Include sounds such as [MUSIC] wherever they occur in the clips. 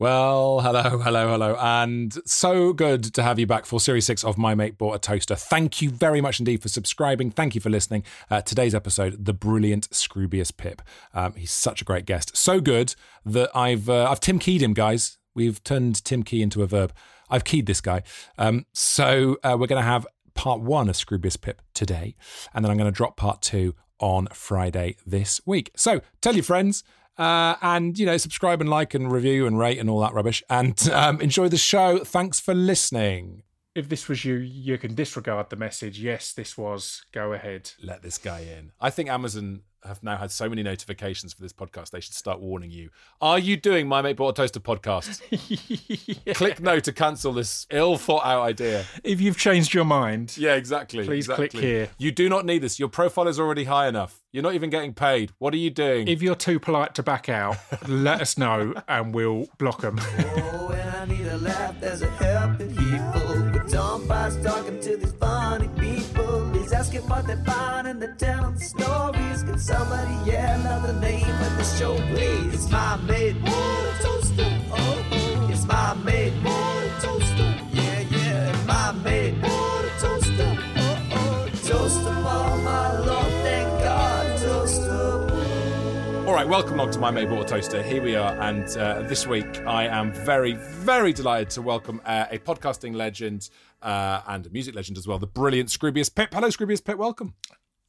Well, hello, hello, hello. And so good to have you back for Series 6 of My Mate Bought a Toaster. Thank you very much indeed for subscribing. Thank you for listening. Uh, today's episode, the brilliant Scroobius Pip. Um, he's such a great guest. So good that I've, uh, I've Tim Keyed him, guys. We've turned Tim Key into a verb. I've keyed this guy. Um, so uh, we're going to have part one of Scroobius Pip today. And then I'm going to drop part two on Friday this week. So tell your friends. Uh, and you know, subscribe and like and review and rate and all that rubbish. And um, enjoy the show. Thanks for listening. If this was you, you can disregard the message. Yes, this was. Go ahead. Let this guy in. I think Amazon have now had so many notifications for this podcast. They should start warning you. Are you doing My Mate Bought a Toaster podcast? [LAUGHS] Click no to cancel this ill thought out idea. If you've changed your mind, Yeah, exactly. Please click here. You do not need this. Your profile is already high enough. You're not even getting paid. What are you doing? if you're too polite to back out, [LAUGHS] let us know and we'll block them. Oh, Price talking to these funny people. He's asking what they find and they're telling stories. Can somebody yell out the name of the show, please? My mate, All right, welcome along to My Bought a Toaster. Here we are, and uh, this week I am very, very delighted to welcome uh, a podcasting legend uh, and a music legend as well, the brilliant Scroobius Pip. Hello, Scroobius Pip. Welcome.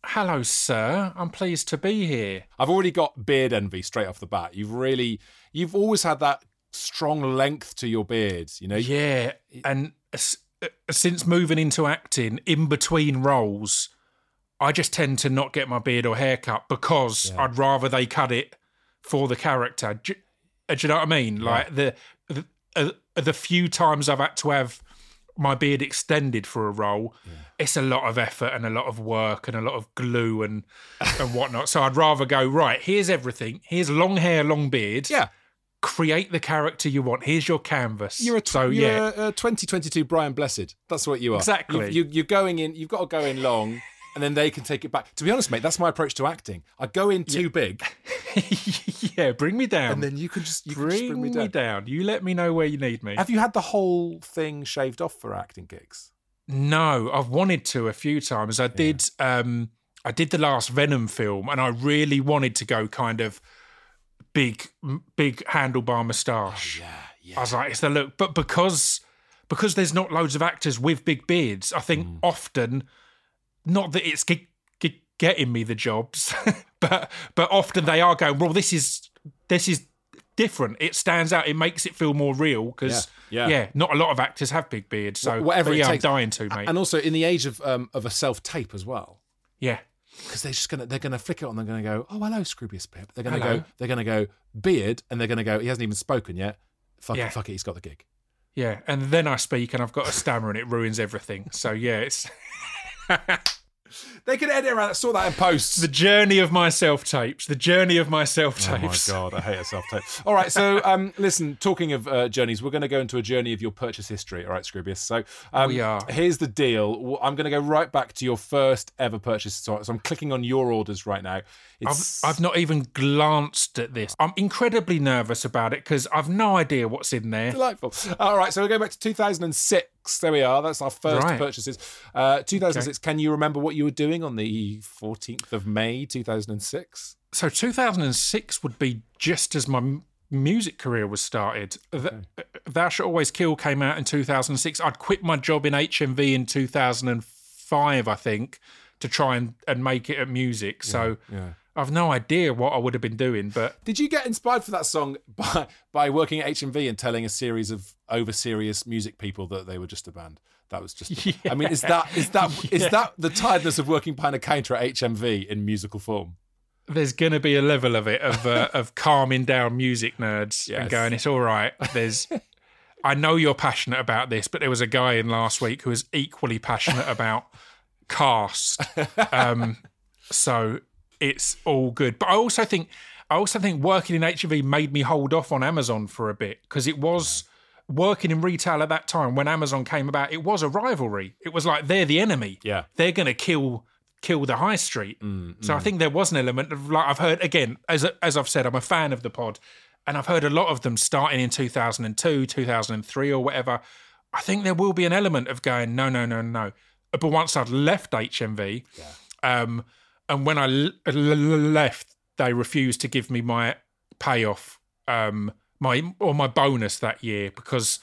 Hello, sir. I'm pleased to be here. I've already got beard envy straight off the bat. You've really, you've always had that strong length to your beard. You know, Yeah, and uh, since moving into acting, in between roles, I just tend to not get my beard or haircut because I'd rather they cut it for the character. Do, uh, do you know what I mean? Like the the, uh, the few times I've had to have my beard extended for a role, it's a lot of effort and a lot of work and a lot of glue and and whatnot. So I'd rather go right. Here's everything. Here's long hair, long beard. yeah. Create the character you want. Here's your canvas. You're a so you're yeah. a, a 2022 Brian Blessed. That's what you are. Exactly. You, you, you're going in. You've got to go in long, and then they can take it back. To be honest, mate, that's my approach to acting. I go in too big, [LAUGHS] yeah, bring me down. and then you can just you can bring, just bring me me, down. down. You let me know where you need me. Have you had the whole thing shaved off for acting gigs? no, I've wanted to a few times. I did. Um, I did the last Venom film, and I really wanted to go kind of big, big handlebar moustache. Oh, Yeah, yeah. I was like, it's the look, but because because there's not loads of actors with big beards, I think Mm. often, not that it's ge- ge- getting me the jobs, [LAUGHS] but but often they are going, well, this is this is different. It stands out. It makes it feel more real because Yeah, yeah. not a lot of actors have big beards. So Whatever yeah. I'm dying to, mate. And also in the age of um, of a self tape as well. yeah, because they're just gonna they're gonna flick it on. They're gonna go, oh hello, Scroobius Pip. They're gonna Hello. go they're gonna go beard, and they're gonna go. He hasn't even spoken yet. Fuck Yeah. it, fuck it. He's got the gig. yeah. And then I speak, and I've got a stammer, and it ruins everything. So yeah, it's [LAUGHS] [LAUGHS] They could edit around that. Saw that in posts. the journey of my self tapes. The journey of my self tapes. Oh my god, I hate a self tape. [LAUGHS] All right, so um, listen. Talking of uh, journeys, we're going to go into a journey of your purchase history. All right, Scroobius. So um, We are. Here's the deal. I'm going to go right back to your first ever purchase. So, so I'm clicking on your orders right now. I've, I've not even glanced at this. I'm incredibly nervous about it because I've no idea what's in there. Delightful. All right, so we're going back to 2006. There we are. That's our first Right. purchases. Uh, 2006. Can you remember what you were doing on the 14th of May, 2006? So 2006 would be just as my music career was started. Th- Thou Shalt Always Kill came out in 2006. I'd quit my job in HMV in 2005, I think, to try and, and make it at music. So I've no idea what I would have been doing, but Did you get inspired for that song [LAUGHS] by by working at HMV and telling a series of over serious music people that they were just a band? That was just. I mean, is that is that [LAUGHS] is that the tiredness of working behind a counter at HMV in musical form? there's going to be a level of it of uh, [LAUGHS] of calming down music nerds Yes. and going, it's all right. There's, I know you're passionate about this, but there was a guy in last week who was equally passionate about cast. Um, so it's all good. But I also think, I also think working in HMV made me hold off on Amazon for a bit because it was working in retail at that time when Amazon came about. It was a rivalry. It was like they're the enemy Yeah. they're going to kill kill the high street. so I think there was an element of like I've heard again as as I've said I'm a fan of the pod, and I've heard a lot of them starting in 2002, 2003, or whatever. I think there will be an element of going no, no, no, no. But once I'd left HMV, um, and when I l- l- left, they refused to give me my payoff, um, my or my bonus that year because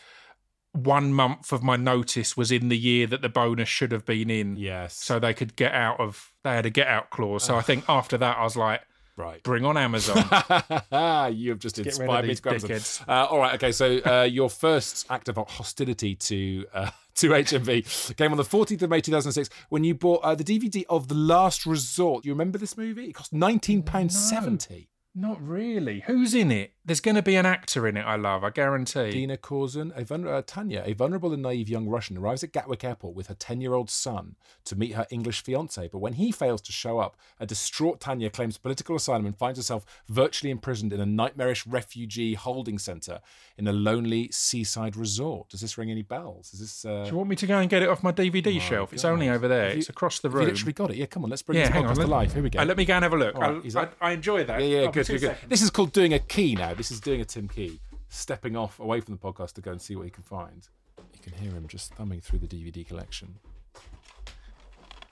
one month of my notice was in the year that the bonus should have been in. Yes. So they could get out of they had a get out clause. So I think after that I was like, Right. bring on Amazon. [LAUGHS] you have just of inspired me to grab some. dickheads. Uh, all right, okay. So uh, your first act of hostility to uh, [LAUGHS] to HMV came on the 14th of May 2006 when you bought uh, the DVD of The Last Resort. You remember this movie? It cost 19 pounds 70. Not really. Who's in it? There's going to be an actor in it. I love. I guarantee. Dina Korzun, a vulner- uh, Tanya, a vulnerable and naive young Russian, arrives at Gatwick Airport with her 10 year old son to meet her English fiance. But when he fails to show up, a distraught Tanya claims political asylum and finds herself virtually imprisoned in a nightmarish refugee holding centre in a lonely seaside resort. Does this ring any bells? Is this. Uh, Do you want me to go and get it off my DVD shelf? It's only over there. You- it's across the have you literally got it? Yeah, come on, let's bring yeah, this podcast on. to life. Here we go. Uh, let me go and have a look. Right, I- I, I enjoy that. Yeah, yeah, good, two good, good. seconds. This is called doing a key now. This is doing a Tim Key, stepping off away from the podcast to go and see what he can find. You can hear him just thumbing through the DVD collection.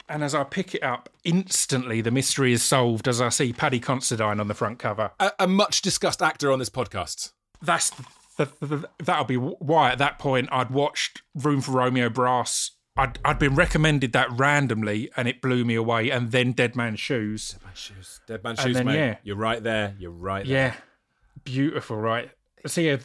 And as I pick it up, instantly the mystery is solved as I see Paddy Considine on the front cover. A, a much discussed actor on this podcast. That's the, the, that'll be why at that point I'd watched Room for Romeo Brass. I'd, I'd been recommended that randomly and it blew me away. And then Dead Man's Shoes. Man shoes, dead man And shoes, then, mate. yeah. You're right there. You're right there. Yeah, beautiful, right? So yeah,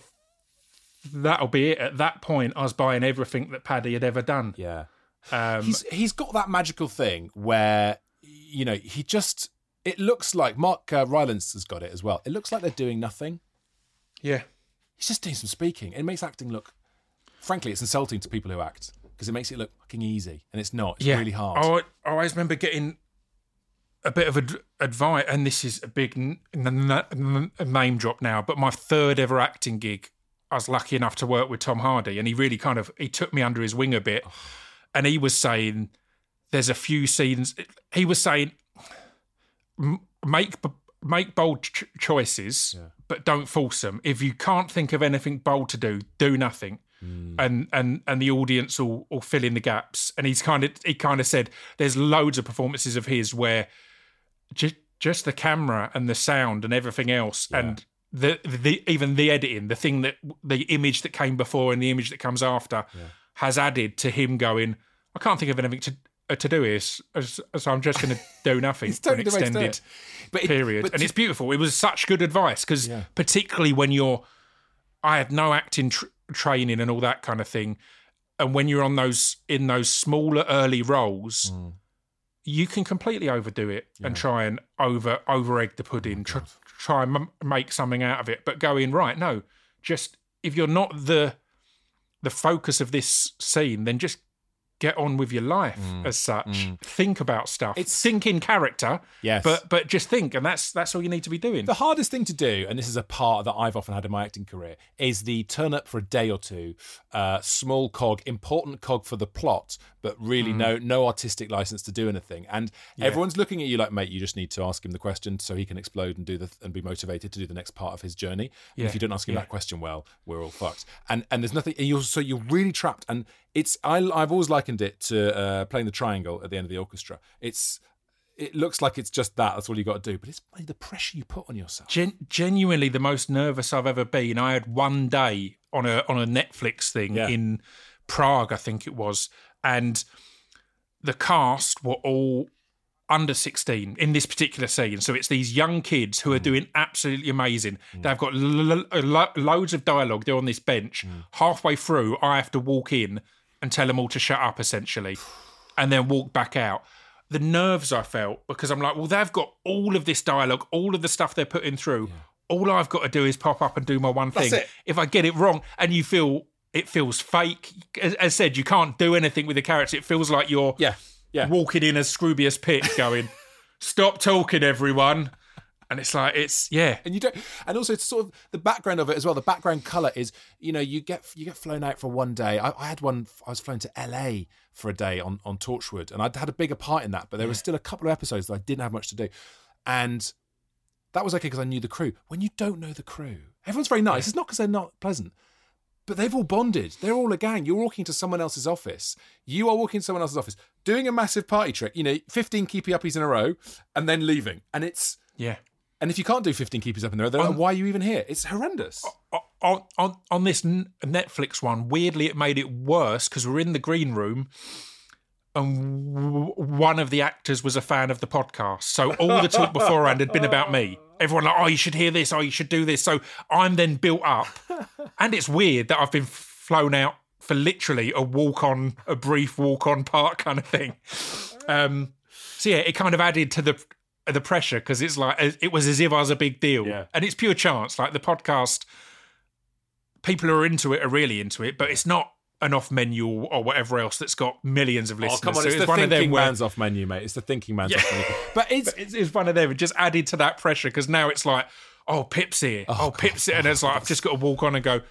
that'll be it. At that point, I was buying everything that Paddy had ever done. Yeah. Um, he's he's got that magical thing where you know he just it looks like Mark uh, Rylance has got it as well. It looks like they're doing nothing. yeah, He's just doing some speaking. It makes acting look, frankly, it's insulting to people who act because it makes it look fucking easy, and it's not. It's yeah. really hard. I, I always remember getting a bit of ad- advice, and this is a big n- n- n- name drop now, but my third ever acting gig, I was lucky enough to work with Tom Hardy, and he really kind of he took me under his wing a bit, and he was saying there's a few scenes. He was saying make make bold ch- choices, but don't force them. If you can't think of anything bold to do, do nothing. And and and the audience will, will fill in the gaps. And he's kind of he kind of said there's loads of performances of his where just just the camera and the sound and everything else and the the even the editing, the thing that the image that came before and the image that comes after has added to him going. I can't think of anything to uh, to do here, s- so I'm just going to do [LAUGHS] nothing for an totally the way to do extended. But it- period. but and to- it's beautiful. It was such good advice because Yeah. particularly when you're, I had no acting tr- training and all that kind of thing, and when you're on those in those smaller early roles, Mm. you can completely overdo it and try and over over egg the Oh pudding, tr- try and m- make something out of it. But going right, no, just if you're not the the focus of this scene, then just get on with your life as such. Think about stuff. Mm. It's- think in character. Yes. But but just think, and that's that's all you need to be doing. The hardest thing to do, and this is a part that I've often had in my acting career, is the turn up for a day or two, uh, small cog, important cog for the plot, but really no no artistic license to do anything. And everyone's looking at you like, mate, you just need to ask him the question so he can explode and do the and be motivated to do the next part of his journey. And if you don't ask him yeah. that question well, we're all fucked. And and there's nothing. And you're so you're really trapped. And it's I I've always likened it to uh, playing the triangle at the end of the orchestra. It's it looks like it's just that. That's all you got to do. But it's the pressure you put on yourself. Gen- genuinely the most nervous I've ever been. I had one day on a on a Netflix thing Yeah. in Prague, I think it was, and the cast were all under 16 in this particular scene. So it's these young kids Mm. who are doing absolutely amazing. They've got l- l- lo- loads of dialogue. They're on this bench. Mm. Halfway through, I have to walk in and tell them all to shut up, essentially, and then walk back out. the nerves I felt because I'm like, well, they've got all of this dialogue, all of the stuff they're putting through. All I've got to do is pop up and do my one thing. It. If I get it wrong, and you feel it feels fake, as, as said, you can't do anything with the character. It feels like you're Yeah, yeah. walking in a Scroobius Pip, going, [LAUGHS] "Stop talking, everyone." And it's like it's yeah, and you don't and also it's sort of the background of it as well the background color is you know you get you get flown out for one day i, I had one i was flown to la for a day on on torchwood and i'd had a bigger part in that but there was still a couple of episodes that i didn't have much to do and that was okay because i knew the crew when you don't know the crew everyone's very nice it's not because they're not pleasant but they've all bonded. They're all a gang. You're walking to someone else's office. You are walking to someone else's office, doing a massive party trick. You know, 15 keepy uppies in a row, and then leaving. And it's yeah. And if you can't do 15 keepers up in there, they're like, why are you even here? It's horrendous. on on on this Netflix one, weirdly, it made it worse because we're in the green room, and w- one of the actors was a fan of the podcast. So all the talk beforehand had been about me. Everyone like, oh, you should hear this. Oh, you should do this. So I'm then built up, and it's weird that I've been flown out for literally a walk on, a brief walk on part kind of thing. Um, so yeah, it kind of added to the the pressure because it's like it was as if I was a big deal, Yeah. and it's pure chance. Like the podcast people who are into it are really into it, but it's not an off menu or whatever else that's got millions of listeners. Oh, come on, So it's, the one of thinking them where man's off menu, mate. It's the thinking man's off menu. [LAUGHS] But it's, it's, it's one of them. It just added to that pressure because now it's like, oh, Pip's here. Oh, oh Pip's here. And it's like, I've just got to walk on and go,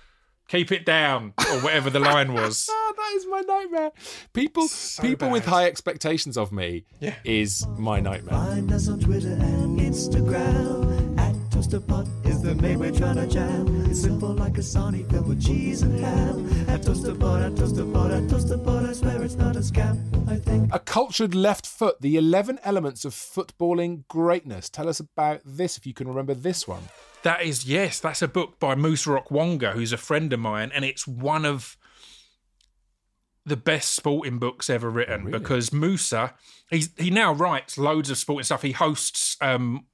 keep it down or whatever the line was. [LAUGHS] Ah, that is my nightmare. People, people with high expectations of me Yeah. is my nightmare. Find us on Twitter and Instagram. At ToasterPot is the main we're trying to jam. It's simple like a Sonic filled with cheese and ham. At ToasterPot, at ToasterPot, at ToasterPot, I swear it's not a scam. I think. A cultured left foot, the 11 elements of footballing greatness. Tell us about this if you can remember this one. That is, yes, that's a book by Musa Okwonga, who's a friend of mine, and it's one of the best sporting books ever written because Musa, he's he now writes loads of sporting stuff. He hosts um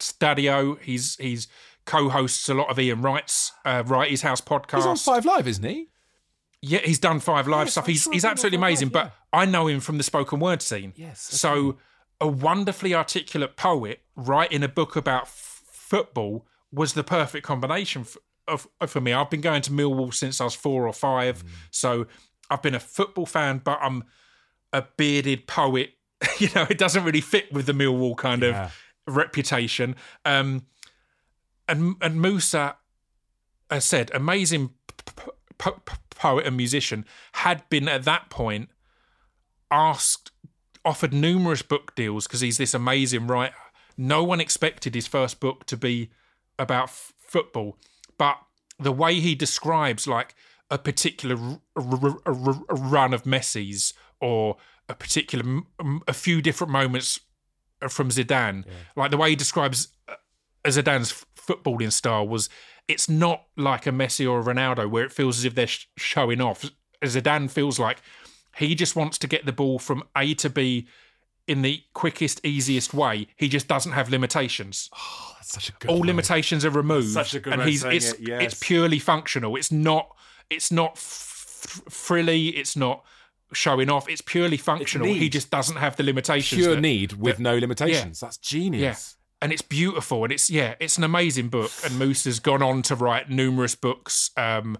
Stadio. He's he's co-hosts a lot of Ian Wright's uh, Wrighty's House podcast. He's on Five Live, isn't he? Yeah, he's done five live Yes, stuff. I'm He's sure he's absolutely Live, amazing. yeah. But I know him from the spoken word scene. Yes, So a wonderfully articulate poet writing a book about football was the perfect combination f- of, of- for me. I've been going to Millwall since I was four or five, Mm. so I've been a football fan, but I'm a bearded poet. [LAUGHS] you know, it doesn't really fit with the Millwall kind Yeah. of reputation. Um, and and Musa, as said, amazing p- p- p- poet and musician, had been at that point asked, offered numerous book deals because he's this amazing writer. No one expected his first book to be about f- football, but the way he describes like a particular r- r- r- run of Messi's or a particular m- a few different moments from Zidane, like the way he describes uh, Zidane's f- footballing style was it's not like a Messi or a Ronaldo where it feels as if they're sh- showing off. Zidane feels like he just wants to get the ball from A to B in the quickest, easiest way. He just doesn't have limitations. That's such a good All way. limitations are removed, Such a good and way he's saying it's it, yes. it's purely functional. It's not it's not f- frilly. It's not showing off. It's purely functional. he just doesn't have the limitations. Pure that- need with that- no limitations. That's yeah, genius. and it's beautiful, and it's yeah, it's an amazing book. And Moose has gone on to write numerous books, um,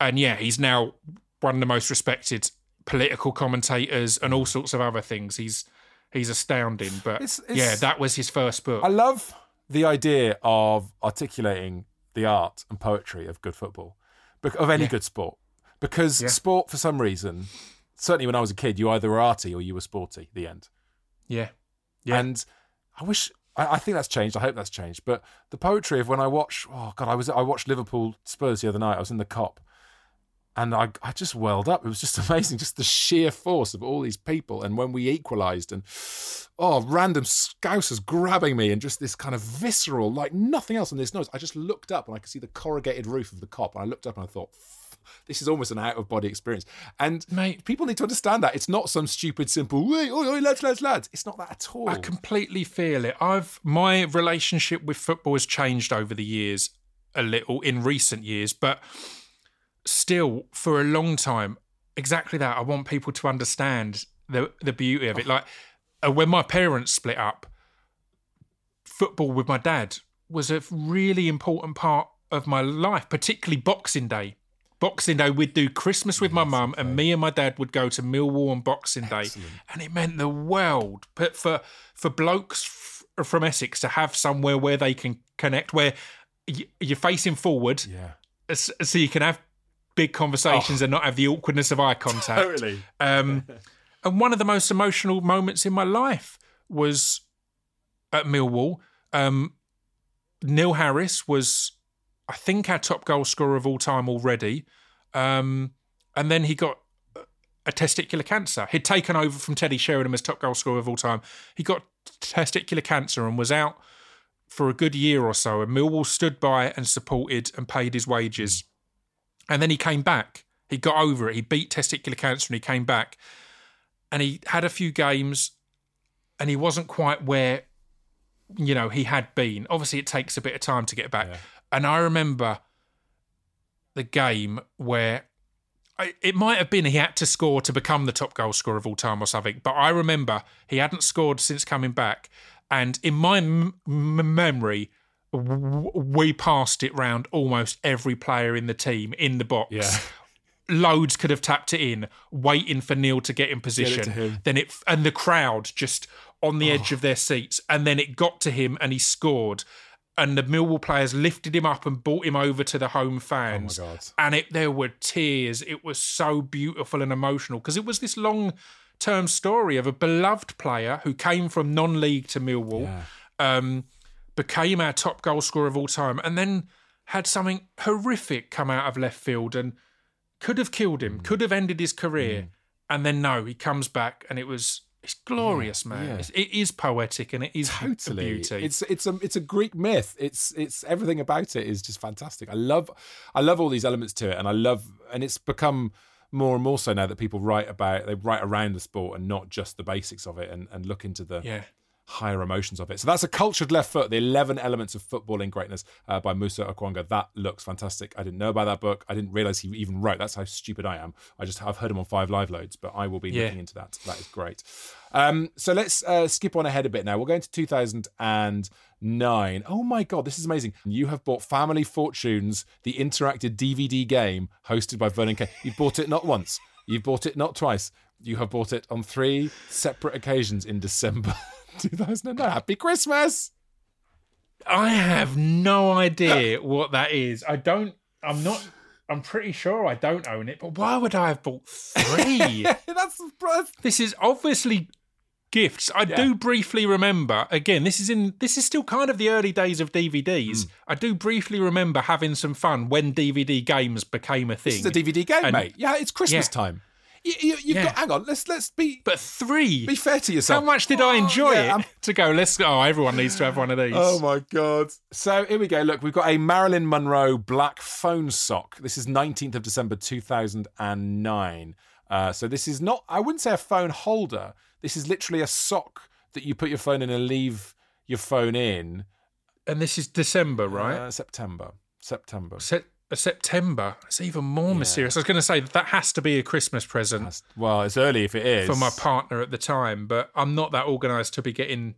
and yeah, he's now one of the most respected political commentators and all sorts of other things. He's he's astounding. But It's- it's- yeah, that was his first book. I love the idea of articulating the art and poetry of good football, of any Yeah. good sport. Because sport, for some reason, certainly when I was a kid, you either were arty or you were sporty. The end. yeah, Yeah. And I wish. I, I think that's changed. I hope that's changed. But the poetry of when I watch, oh god, I was I watched Liverpool Spurs the other night. I was in the Kop, and I I just welled up. It was just [LAUGHS] amazing, just the sheer force of all these people. And when we equalised, and oh, random scousers grabbing me, and just this kind of visceral, like nothing else in this noise. I just looked up and I could see the corrugated roof of the Kop, and I looked up and I thought. This is almost an out of body experience. And Mate. people need to understand that. It's not some stupid, simple, wait, oi, oi, lads, lads, lads. It's not that at all. I completely feel it. I've my relationship with football has changed over the years a little in recent years, but still for a long time, exactly that. I want people to understand the the beauty of it. Like uh, when my parents split up, football with my dad was a really important part of my life, particularly Boxing Day. Boxing Day, we'd do Christmas with my mum, and me and my dad would go to Millwall on Boxing Day, and it meant the world. But for for blokes f- from Essex to have somewhere where they can connect, where y- you're facing forward, Yeah. so you can have big conversations and not have the awkwardness of eye contact. Totally. Um, and one of the most emotional moments in my life was at Millwall. Um, Neil Harris was, I think, our top goal scorer of all time already. Um, and then he got a testicular cancer. He'd taken over from Teddy Sheringham as top goal scorer of all time. He got testicular cancer and was out for a good year or so. And Millwall stood by and supported and paid his wages. And then he came back. He got over it. He beat testicular cancer and he came back. And he had a few games and he wasn't quite where, you know, he had been. Obviously, it takes a bit of time to get back. And I remember the game where I- it might have been he had to score to become the top goal scorer of all time or something. But I remember he hadn't scored since coming back. And in my m- m- memory, w- we passed it round almost every player in the team in the box. Yeah. Loads could have tapped it in, waiting for Neil to get in position. to him. Then it and the crowd just on the Oh. edge of their seats, and then it got to him, and he scored. And the Millwall players lifted him up and brought him over to the home fans. Oh God. And it there were tears. It was so beautiful and emotional because it was this long term story of a beloved player who came from non league to Millwall, um, became our top goal scorer of all time, and then had something horrific come out of left field and could have killed Mm. him, could have ended his career. And then no, he comes back and it was it's glorious, man. yeah. It's, it is poetic and it is totally beauty. it's it's a it's a greek myth it's it's everything about it is just fantastic i love i love all these elements to it and i love and it's become more and more so now that people write about they write around the sport and not just the basics of it and, and look into the yeah. Higher emotions of it. So that's a cultured left foot, the 11 elements of footballing greatness uh, by Musa Okwonga. That looks fantastic. I didn't know about that book. I didn't realize he even wrote. That's how stupid I am. I just I've heard him on five live loads, but I will be Yeah. looking into that. That is great. Um, so let's uh, skip on ahead a bit now. We're going to 2009. Oh my god, this is amazing! You have bought Family Fortunes, the interactive DVD game hosted by Vernon Kay. You've bought it not once. You've bought it not twice. You have bought it on three separate occasions in December [LAUGHS] 2009. Happy Christmas! I have no idea what that is. I don't. I'm not. I'm pretty sure I don't own it. But why would I have bought three? [LAUGHS] That's, that's this is obviously gifts. I do briefly remember. Again, this is in. This is still kind of the early days of DVDs. Hmm. I do briefly remember having some fun when DVD games became a thing. Is a DVD game, And- mate. Yeah, it's Christmas Yeah. time. You, you, you've Yeah. got. Hang on. Let's let's be but three. be fair to yourself. How much did I Oh, enjoy yeah, it I'm- to go? Let's go. Oh, everyone needs to have one of these. Oh my god! So here we go. Look, we've got a Marilyn Monroe black phone sock. This is 19th of December 2009. Uh, so this is not. I wouldn't say a phone holder. This is literally a sock that you put your phone in and leave your phone in. And this is December, right? Uh, September. September. Se- September. It's even more mysterious. I was going to say that, that has to be a Christmas present That's- well, it's early if it is. for my partner at the time, but I'm not that organised to be getting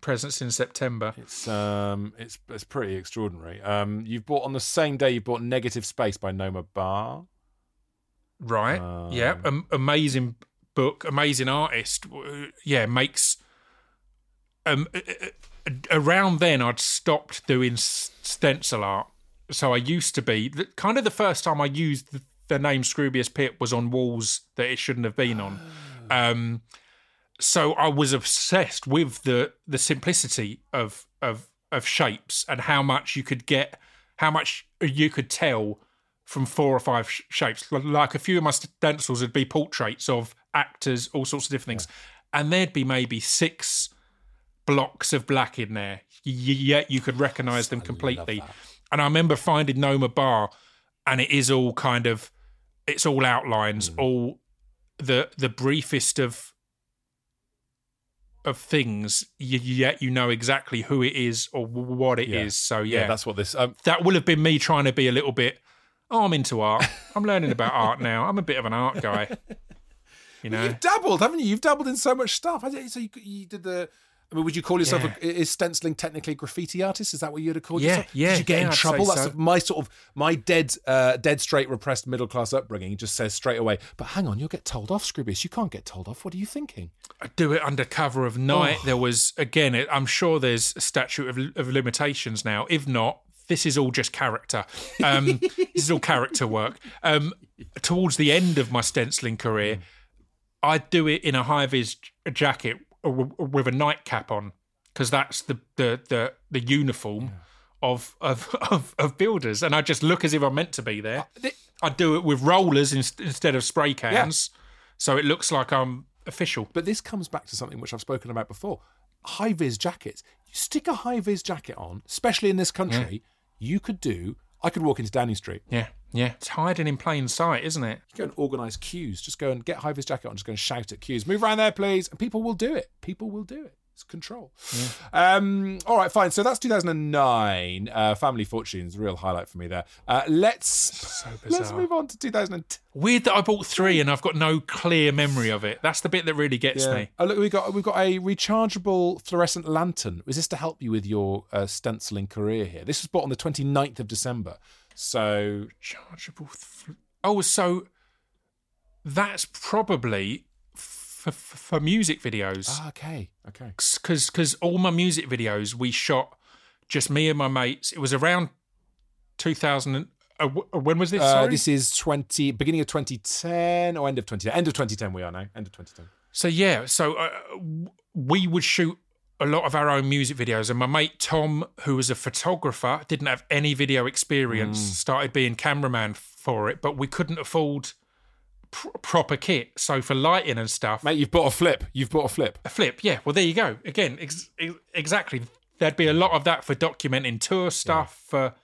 presents in September. It's um, it's it's pretty extraordinary. Um, you've bought on the same day you bought Negative Space by Noma Bar. Right? Um, yeah. Am- amazing book, amazing artist. Yeah, makes. Um, around then, I'd stopped doing stencil art, so I used to be the, kind of the first time I used the, the name Scroobius Pip was on walls that it shouldn't have been on. Um, so I was obsessed with the the simplicity of of of shapes and how much you could get, how much you could tell from four or five sh- shapes. Like a few of my stencils would be portraits of actors, all sorts of different things, and there'd be maybe six blocks of black in there. Yet you could recognise them completely. And I remember finding Noma Bar, and it is all kind of, it's all outlines, all the the briefest of of things. Yet you know exactly who it is or what it is. Yeah. So yeah, that's what this. Um, that will have been me trying to be a little bit. Oh, I'm into art. I'm learning about art [LAUGHS] now. I'm a bit of an art guy. [LAUGHS] You know, You've dabbled, haven't you? You've dabbled in so much stuff. So you, you did the. I mean, would you call yourself Yeah. a, is stenciling technically a graffiti artist? Is that what you'd have called Yeah, yourself? yeah, Did you get yeah, in trouble? That's so. my sort of my dead, uh, dead straight repressed middle class upbringing. Just says straight away. But hang on, you'll get told off, Scroobius. You can't get told off. What are you thinking? I do it under cover of night. Oh. There was again. It, I'm sure there's a statute of, of limitations now. If not, this is all just character. Um, [LAUGHS] this is all character work. Um, towards the end of my stenciling career, I'd do it in a high vis jacket Uh, with a nightcap on because that's the the the, the uniform of, of [LAUGHS] of of builders, and I just look as if I'm meant to be there. I do it with rollers in, instead of spray cans, so it looks like I'm official. But this comes back to something which I've spoken about before. High vis jackets. You stick a high vis jacket on, especially in this country, you could do. I could walk into Downing Street. Yeah, yeah. It's hiding in plain sight, isn't it? Go and organise queues. Just go and get vis jacket on. Just go and shout at queues. Move around there, please. And people will do it. People will do it. It's control. Um, all right, fine. So that's 2009. Uh, Family Fortunes, real highlight for me there. Uh, let's [LAUGHS] let's move on to 2010. Weird that I bought three and I've got no clear memory of it. That's the bit that really gets me. Oh look, we got we got a rechargeable fluorescent lantern. Was this to help you with your uh, stenciling career here? This was bought on the 29th of December. So Chargeable. Th- oh, so that's probably f- f- for music videos. ah, okay, okay. because because all my music videos we shot just me and my mates. It was around 2000. Uh, when was this? Uh, this is 20 beginning of 2010 or end of 2010. End of 2010 we are now. End of 2010. So yeah, so uh, we would shoot a lot of our own music videos, and my mate Tom, who was a photographer, didn't have any video experience, Mm. started being cameraman for it, but we couldn't afford pr- proper kit. So for lighting and stuff, Mate, you've bought a flip. You've bought a flip. a flip. Yeah, well there you go. Again, ex- ex- exactly. There'd be a lot of that for documenting tour stuff. For,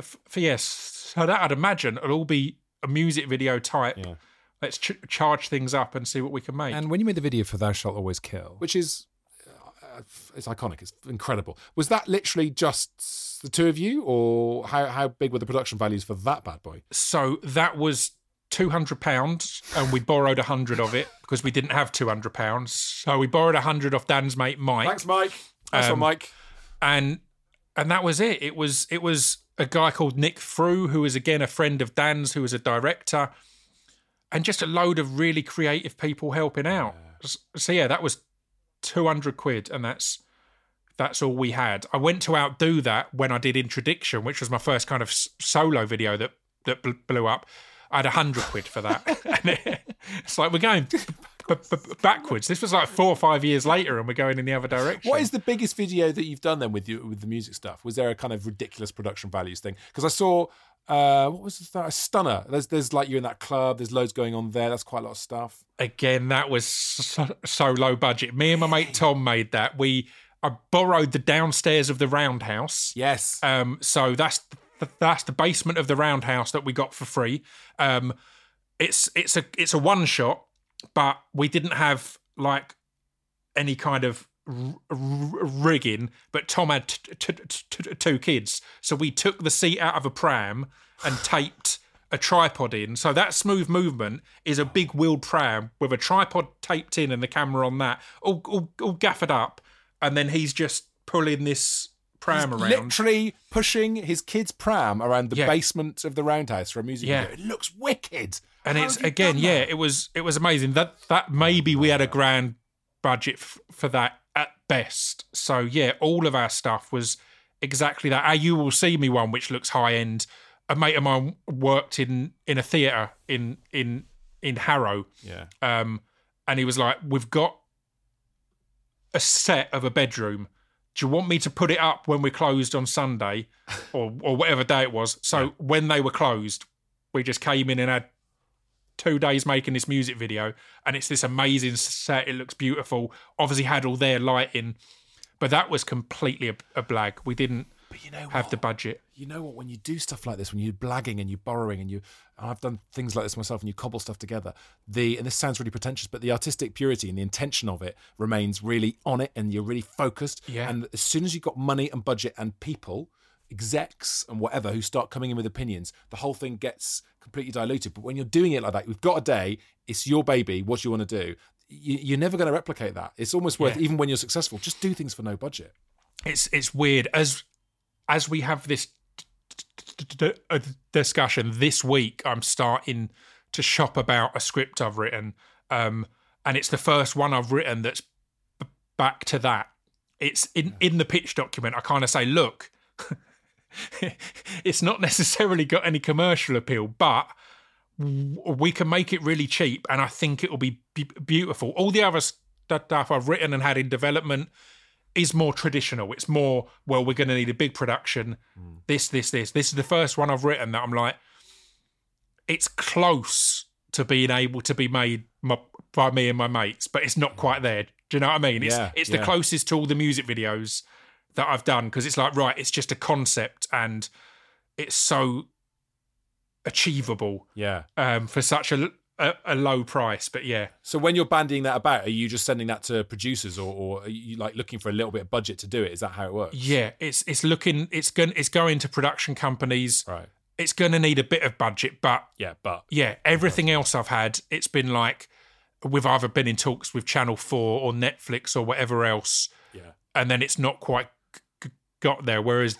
for, for yes, so that I'd imagine it'll all be a music video type. Yeah. Let's ch- charge things up and see what we can make. And when you made the video for Thou Shalt Always Kill, which is uh, it's iconic, it's incredible. Was that literally just the two of you, or how how big were the production values for that bad boy? So that was two hundred pounds, and we borrowed a hundred of it because we didn't have two hundred pounds. So we borrowed a hundred off Dan's mate Mike, Thanks, Mike. That's Um, Mike. and and that was it. It was it was a guy called Nick Frew, who was again a friend of Dan's, who was a director, and just a load of really creative people helping out. S- So yeah, that was two hundred quid, and that's that's all we had. I went to outdo that when I did Introdiction, which was my first kind of solo video that that blew up. I had a hundred quid for that. [LAUGHS] and it- it's like we're going b- b- backwards. This was like four or five years later, and we're going in the other direction. What is the biggest video that you've done then with you with the music stuff? Was there a kind of ridiculous production values thing? Because I saw uh, what was that? A stunner. There's there's like you're in that club. There's loads going on there. That's quite a lot of stuff. again that was so, so low budget me and my mate tom made that we i borrowed the downstairs of the roundhouse Yes. um so that's that's the basement of the roundhouse that we got for free um it's it's a it's a one shot but we didn't have like any kind of rigging but tom had t- t- t- two kids so we took the seat out of a pram and taped a tripod in so that smooth movement is a big wheeled pram with a tripod taped in and the camera on that all, all, all gaffered up and then he's just pulling this pram around Literally pushing his kid's pram around the Yeah. basement of the roundhouse for a music Yeah. video. It looks wicked. and How it's again yeah it was it was amazing that that maybe we had a grand budget f- for that at best. So yeah all of our stuff was exactly that. Our you will see me one which looks high end a mate of mine worked in in a theater in in in harrow. Yeah. um and he was like we've got a set of a bedroom. Do you want me to put it up when we're closed on sunday? [LAUGHS] Or or whatever day it was. So when they were closed we just came in and had two days making this music video and it's this amazing set it looks beautiful obviously had all their lighting but that was completely a, a blag we didn't But you know have the budget you know what? When you do stuff like this, when you're blagging and you're borrowing and you, and I've done things like this myself, and you cobble stuff together. The and this sounds really pretentious, but the artistic purity and the intention of it remains really on it, and you're really focused. Yeah. And as soon as you've got money and budget and people, execs and whatever who start coming in with opinions, the whole thing gets completely diluted. But when you're doing it like that, we've got a day, it's your baby, what do you want to do? You, you're never going to replicate that. It's almost worth, Yeah. even when you're successful, just do things for no budget. it's it's weird as as we have this discussion this week i'm starting to shop about a script i've written um and it's the first one i've written that's b- back to that it's in in the pitch document i kind of say look [LAUGHS] [LAUGHS] it's not necessarily got any commercial appeal but we can make it really cheap and i think it will be beautiful all the other stuff i've written and had in development is more traditional. It's more, well, we're going to need a big production. Hmm. This, this, this. This is the first one I've written that I'm like, it's close to being able to be made my, by me and my mates, but it's not quite there. Do you know what I mean? It's, Yeah, it's yeah. the closest to all the music videos that I've done because it's like, right, it's just a concept and it's so achievable Yeah. um, for such a, a, a low price. But yeah, So when you're bandying that about, are you just sending that to producers or, or are you like looking for a little bit of budget to do it? Is that how it works? yeah, it's it's looking, it's going, it's going to production companies. Right. It's going to need a bit of budget, but Yeah, but yeah, everything else I've had, it's been like we've either been in talks with Channel Four or Netflix or whatever else, yeah. and then it's not quite got there. Whereas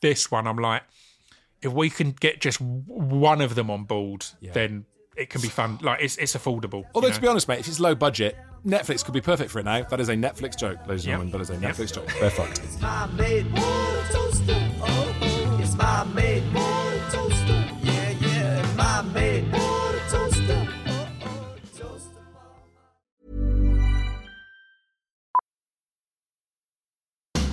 this one, I'm like, if we can get just one of them on board, then it can be fun. Like it's it's affordable. Although you to be honest, mate, if it's low budget, Netflix could be perfect for it now. That is a Netflix joke, ladies and Yep. gentlemen. That is a Yep. Netflix joke. They're fucked.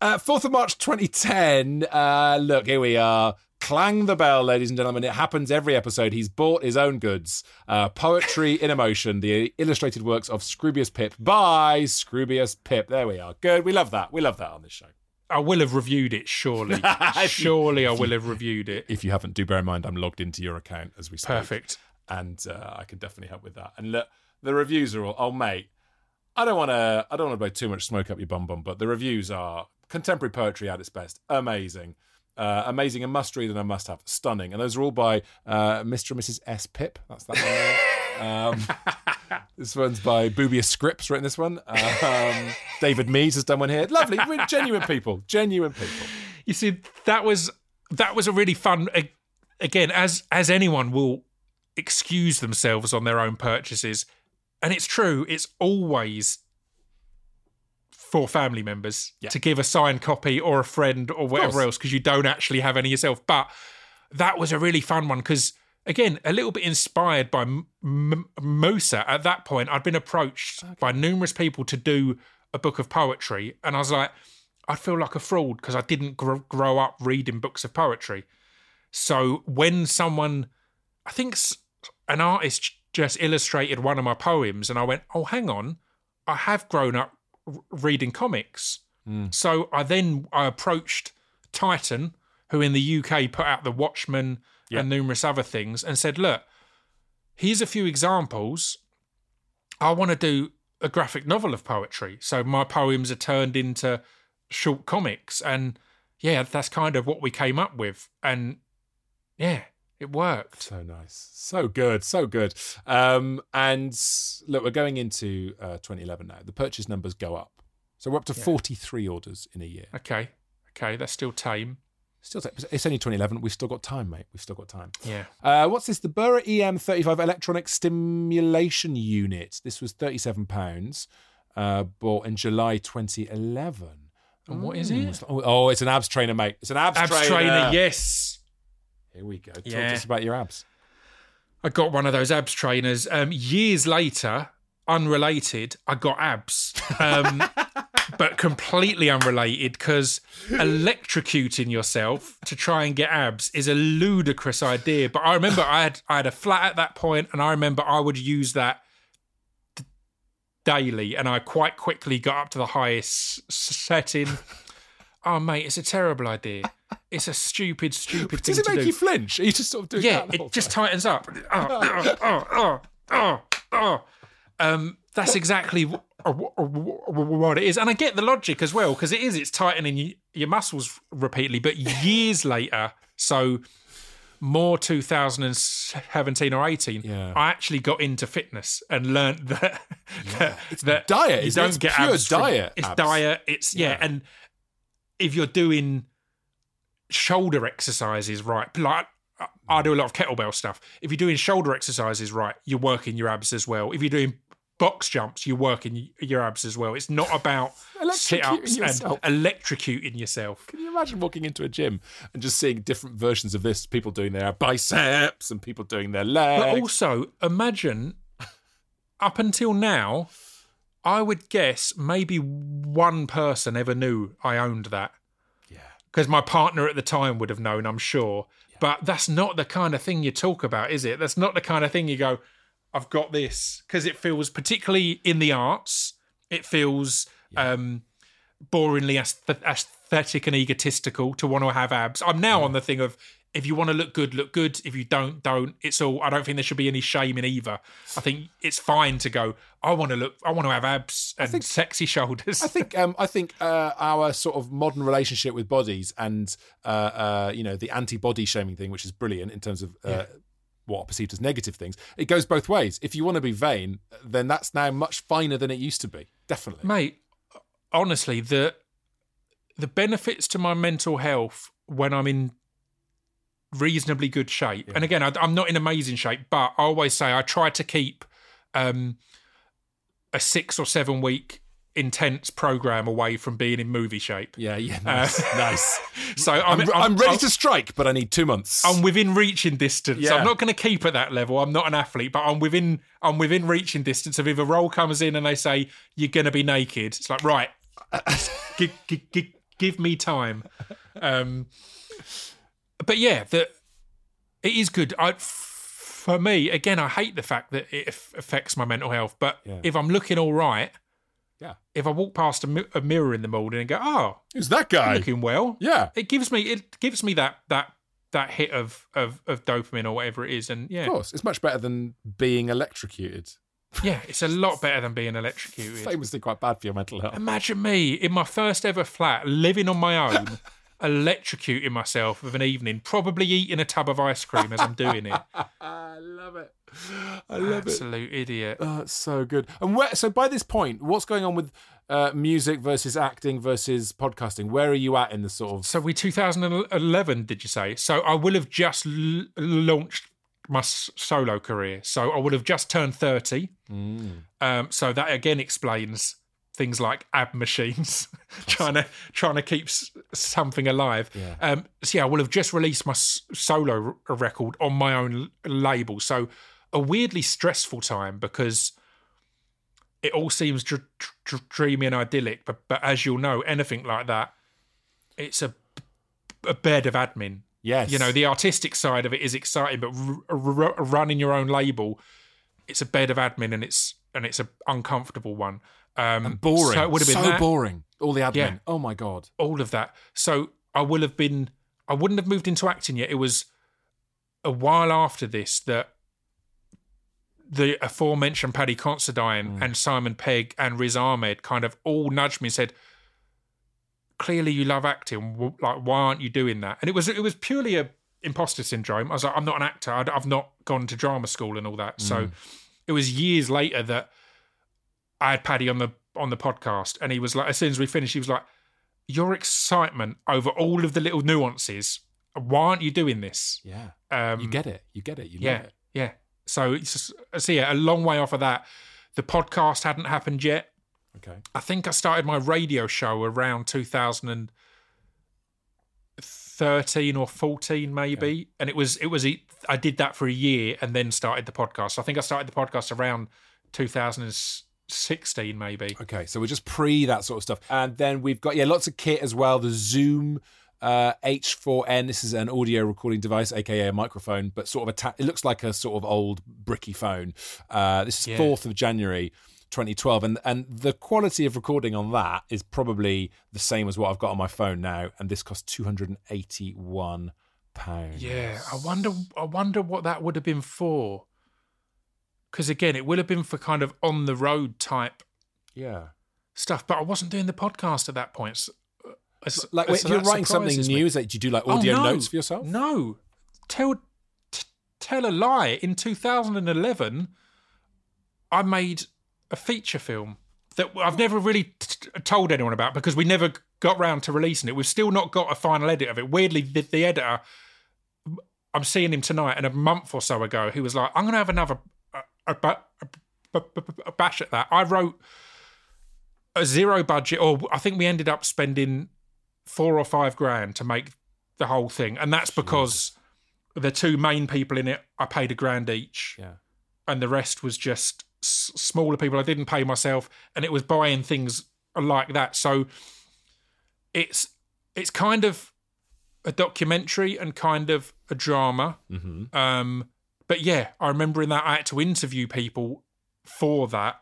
Uh, 4th of March 2010. Uh, look, here we are. Clang the bell, ladies and gentlemen. It happens every episode. He's bought his own goods. Uh, Poetry in Emotion, the illustrated works of Scroobius Pip by Scroobius Pip. There we are. Good. We love that. We love that on this show. I will have reviewed it. Surely, [LAUGHS] surely I will have reviewed it. If you haven't, do bear in mind I'm logged into your account as we speak. Perfect. And uh, I can definitely help with that. And look, the reviews are all, oh, mate, I don't want to, I don't want to blow too much smoke up your bum bum, but the reviews are contemporary poetry at its best. Amazing. Uh, amazing, a must read and a must have. Stunning. And those are all by uh, Mr. and Mrs. S. Pip. That's that one. Um, [LAUGHS] this one's by Boobia Scripps, written this one. Um, David Mees has done one here. Lovely, really genuine people. Genuine people. You see, that was that was a really fun. Again, as as anyone will excuse themselves on their own purchases, and it's true. It's always for family members Yeah. to give a signed copy or a friend or whatever else because you don't actually have any yourself. But that was a really fun one because again, a little bit inspired by M- M- Musa. At that point, I'd been approached by numerous people to do a book of poetry, and I was like, I'd feel like a fraud because I didn't gr- grow up reading books of poetry. So when someone, I think an artist just illustrated one of my poems, and I went, "Oh, hang on, I have grown up reading comics." Hmm. So I then I approached Titan, who in the UK put out the Watchmen and numerous other things, and said, "Look, here's a few examples. I want to do a graphic novel of poetry. So my poems are turned into short comics, and yeah, that's kind of what we came up with, and yeah, it worked. So nice. So good. So good. Um, and look, we're going into uh, 2011 now. The purchase numbers go up So we're up to 43 orders in a year. Okay, okay, that's still tame. Still, it's only 2011. We've still got time, mate. We've still got time. Yeah. Uh, what's this? The Burra EM35 electronic stimulation unit. This was £37, uh, bought in July 2011. And what is it? Oh, it's an abs trainer, mate. It's an abs, Abs trainer, yes. Here we go. Talk Yeah. to us about your abs. I got one of those abs trainers. Um, years later, unrelated, I got abs. Um, [LAUGHS] but completely unrelated because electrocuting yourself to try and get abs is a ludicrous idea. But I remember I had I had a flat at that point, and I remember I would use that d- daily, and I quite quickly got up to the highest setting. Oh mate, it's a terrible idea. It's a stupid, stupid thing Does it make do. you flinch? Are you just sort of doing Yeah, that whole it just time? tightens up. [LAUGHS] Oh, oh, oh, oh, oh, oh. Um, that's exactly wh- wh- wh- what it is, and I get the logic as well because it is. It's tightening your muscles repeatedly, but years later, so more 2017 or 18, Yeah. I actually got into fitness and learned [LAUGHS] that that, that diet, You isn't don't It's get pure abs from- diet It's diet. It's yeah, Yeah. and if you're doing shoulder exercises right, like I- do a lot of kettlebell stuff. If you're doing shoulder exercises right, you're working your abs as well. If you're doing box jumps, you're working your abs as well. It's not about sit ups and electrocuting yourself. Can you imagine walking into a gym and just seeing different versions of this? People doing their biceps and people doing their legs. But also, imagine up until now, I would guess maybe one person ever knew I owned that. Yeah. Because my partner at the time would have known, I'm sure. But that's not the kind of thing you talk about, is it? That's not the kind of thing you go, I've got this. Because it feels, particularly in the arts, it feels um, boringly aesthetic and egotistical to want to have abs. I'm now on the thing of if you want to look good, look good. If you don't, don't. It's all. I don't think there should be any shame in either. I think it's fine to go. I want to look. I want to have abs and sexy shoulders. I think um, I think uh, our sort of modern relationship with bodies and uh, uh, you know the anti-body shaming thing, which is brilliant in terms of uh, what are perceived as negative things. It goes both ways. If you want to be vain, then that's now much finer than it used to be. Definitely. mate. Honestly, the the benefits to my mental health when I'm in reasonably good shape, and again, I, I'm not in amazing shape, but I always say I try to keep um, a six or seven week intense program away from being in movie shape. Yeah, yeah, nice, nice. [LAUGHS] So I'm, I'm, I'm, ready I'm- to strike, but I need two months. I'm within reaching distance. Yeah. I'm not going to keep at that level. I'm not an athlete, but I'm within. I'm within reaching distance of if a role comes in and they say you're going to be naked. It's like right, [LAUGHS] give, give, give, give me time. Um, but yeah, that it is good. I, for me, again, I hate the fact that it affects my mental health. But Yeah. if I'm looking all right, yeah. if I walk past a, mi- a mirror in the morning and go, "Oh, Who's that guy? looking well," Yeah. it gives me it gives me that that that hit of of of dopamine or whatever it is, and yeah, Of course, it's much better than being electrocuted. [LAUGHS] yeah, it's a lot better than being electrocuted. Famously, quite bad for your mental health. Imagine me in my first ever flat, living on my own, [LAUGHS] electrocuting myself of an evening, probably eating a tub of ice cream as I'm doing it. [LAUGHS] I love it. I love it. Absolute idiot. Oh, it's so good. And where? So by this point, what's going on with uh, music versus acting versus podcasting? Where are you at in the sort of? So we 2011, did you say? So I will have just l- launched my s- solo career. So I would have just turned 30. Um, so that again explains things like ab machines, [LAUGHS] trying to trying to keep s- something alive. Yeah. Um, so yeah, I will have just released my s- solo r- record on my own l- label. So a weirdly stressful time because it all seems dr- dr- dreamy and idyllic. But but as you'll know, anything like that, it's a a bed of admin. Yes. You know, the artistic side of it is exciting, but r- r- running your own label, it's a bed of admin and it's and it's an uncomfortable one. Um, boring. So it would have been so that, boring. All the admin. Yeah. Oh my god. all of that. So I will have been. I wouldn't have moved into acting yet. It was a while after this that the aforementioned Paddy Considine and Simon Pegg and Riz Ahmed kind of all nudged me and said, "Clearly, you love acting. Like, why aren't you doing that?" And it was it was purely a imposter syndrome. I was like, "I'm not an actor. I've not gone to drama school and all that." So it was years later that I had Paddy on the on the podcast, and he was like, as soon as we finished, he was like, "Your excitement over all of the little nuances. Why aren't you doing this?" Yeah. Um, you get it. You get it. You yeah, it. yeah. So, it's just, so yeah, a long way off of that. The podcast hadn't happened yet. Okay. I think I started my radio show around 2013 or 14, maybe, and it was it was I did that for a year and then started the podcast. I think I started the podcast around 2016, maybe. Okay, so we're just pre that sort of stuff, and then we've got yeah, lots of kit as well. The Zoom uh, H4n. This is an audio recording device, aka a microphone, but sort of atta- It looks like a sort of old bricky phone. Uh, this is Yeah. fourth of January. 2012 and and the quality of recording on that is probably the same as what I've got on my phone now and this costs 281 pounds. Yeah, I wonder. I wonder what that would have been for. Because again, it would have been for kind of on the road type Yeah. stuff, but I wasn't doing the podcast at that point. So, uh, Like so if you're writing something me. new, is that do you do like Oh, audio no. notes for yourself? No, tell t- tell a lie. In 2011, I made a feature film that I've never really t- t- told anyone about because we never got round to releasing it. We've still not got a final edit of it. Weirdly, the, the editor, I'm seeing him tonight, and a month or so ago, he was like, "I'm going to have another a, a, bash at that." I wrote a zero budget, or I think we ended up spending four or five grand to make the whole thing, and that's because the two main people in it, I paid a grand each, Yeah. and the rest was just s- smaller people. I didn't pay myself, and it was buying things like that. So it's it's kind of a documentary and kind of a drama. Mm-hmm. Um, but yeah, I remember in that I had to interview people for that,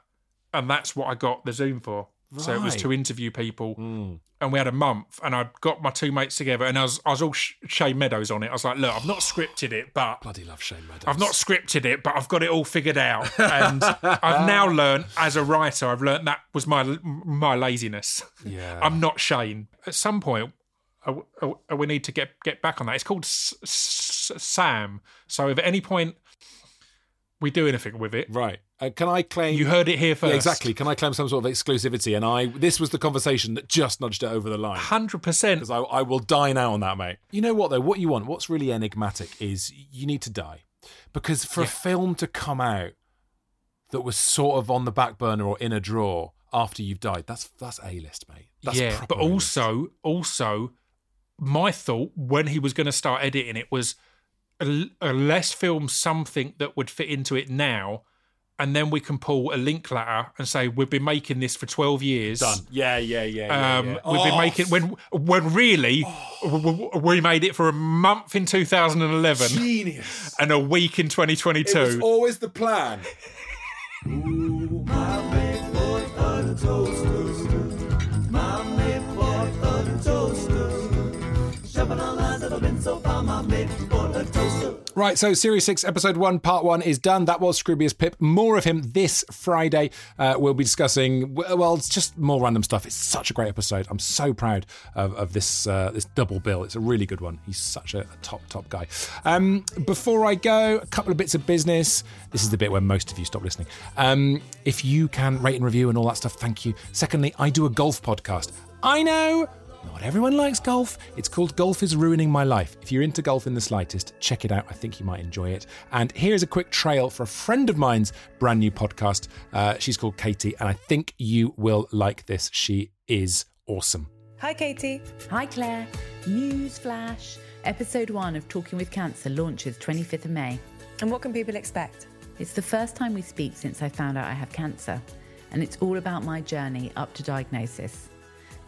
and that's what I got the Zoom for. So it was to interview people, Mm. and we had a month, and I got my two mates together, and I was I was all Sh- Shane Meadows on it. I was like, look, I've not scripted it, but Bloody love Shane Meadows. I've not scripted it, but I've got it all figured out, and [LAUGHS] I've now learned as a writer, I've learned that was my my laziness. Yeah. I'm not Shane. At some point, we need to get get back on that. It's called S- S- Sam. So if at any point we do anything with it, Right. Uh, can I claim you heard it here first. Yeah, exactly. Can I claim some sort of exclusivity? And I this was the conversation that just nudged it over the line. Hundred percent. Because I, I will dine out on that, mate. You know what though? What you want, what's really enigmatic is you need to die. Because for a film to come out that was sort of on the back burner or in a drawer after you've died, that's that's A list, mate. That's yeah, but also, also, my thought when he was going to start editing it was, uh, let's film something that would fit into it now, and then we can pull a Linklater and say we've been making this for twelve years. done. Yeah, yeah, yeah. yeah, Um, yeah. We've been Oh, making when when really w- w- we made it for a month in 2011 genius. [LAUGHS] and a week in 2022. It was always the plan. My Right, so Series 6, Episode 1, Part 1 is done. That was Scroobius Pip. More of him this Friday. Uh, we'll be discussing, well, it's just more random stuff. It's such a great episode. I'm so proud of, of this uh, this double bill. It's a really good one. He's such a, a top, top guy. Um, before I go, a couple of bits of business. This is the bit where most of you stop listening. Um, if you can rate and review and all that stuff, thank you. Secondly, I do a golf podcast. I know not everyone likes golf. It's called Golf is Ruining My Life. If you're into golf in the slightest, check it out. I think you might enjoy it. And here's a quick trail for a friend of mine's brand new podcast. Uh, she's called Katie, and I think you will like this. She is awesome. Hi, Katie. Hi Claire. News flash. Episode 1 of Talking with Cancer launches 25th of May. And what can people expect? It's the first time we speak since I found out I have cancer, and it's all about my journey up to diagnosis.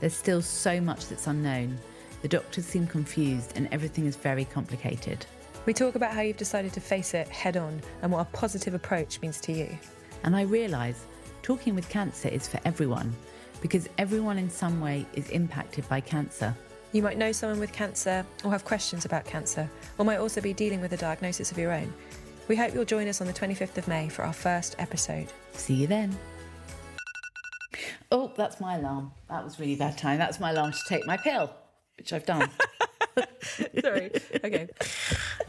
There's still so much that's unknown. The doctors seem confused, and everything is very complicated. We talk about how you've decided to face it head on and what a positive approach means to you. And I realise talking with cancer is for everyone, because everyone in some way is impacted by cancer. You might know someone with cancer or have questions about cancer, or might also be dealing with a diagnosis of your own. We hope you'll join us on the 25th of May for our first episode. See you then. Oh, that's my alarm. That was really bad time. That's my alarm to take my pill, which I've done. [LAUGHS] Sorry. Okay.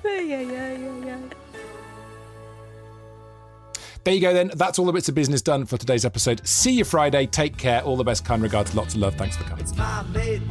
yeah, yeah, yeah, yeah. There you go, then. That's all the bits of business done for today's episode. See you Friday. Take care. All the best. Kind regards. Lots of love. Thanks for coming. It's my mate.